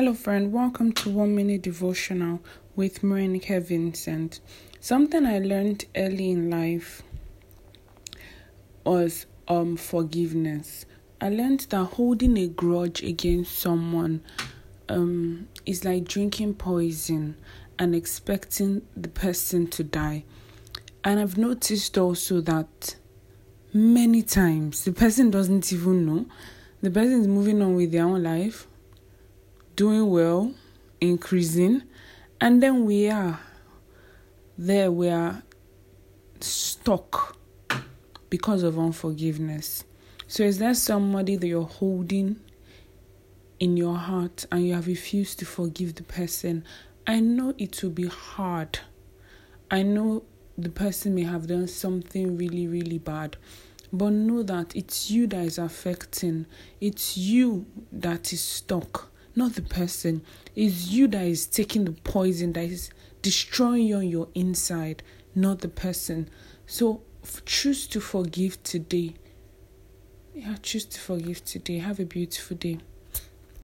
Hello, friend. Welcome to One Minute Devotional with Marinike Vincent. Something I learned early in life was um forgiveness. I learned that holding a grudge against someone um is like drinking poison and expecting the person to die. And I've noticed also that many times the person doesn't even know. The person is moving on with their own life doing well, increasing, and then we are there, we are stuck because of unforgiveness. So, is there somebody that you're holding in your heart and you have refused to forgive the person? I know it will be hard. I know the person may have done something really, really bad. But know that it's you that is affecting, it's you that is stuck not the person. It's you that is taking the poison that is destroying you on your inside, not the person. So choose to forgive today. Yeah, choose to forgive today. Have a beautiful day.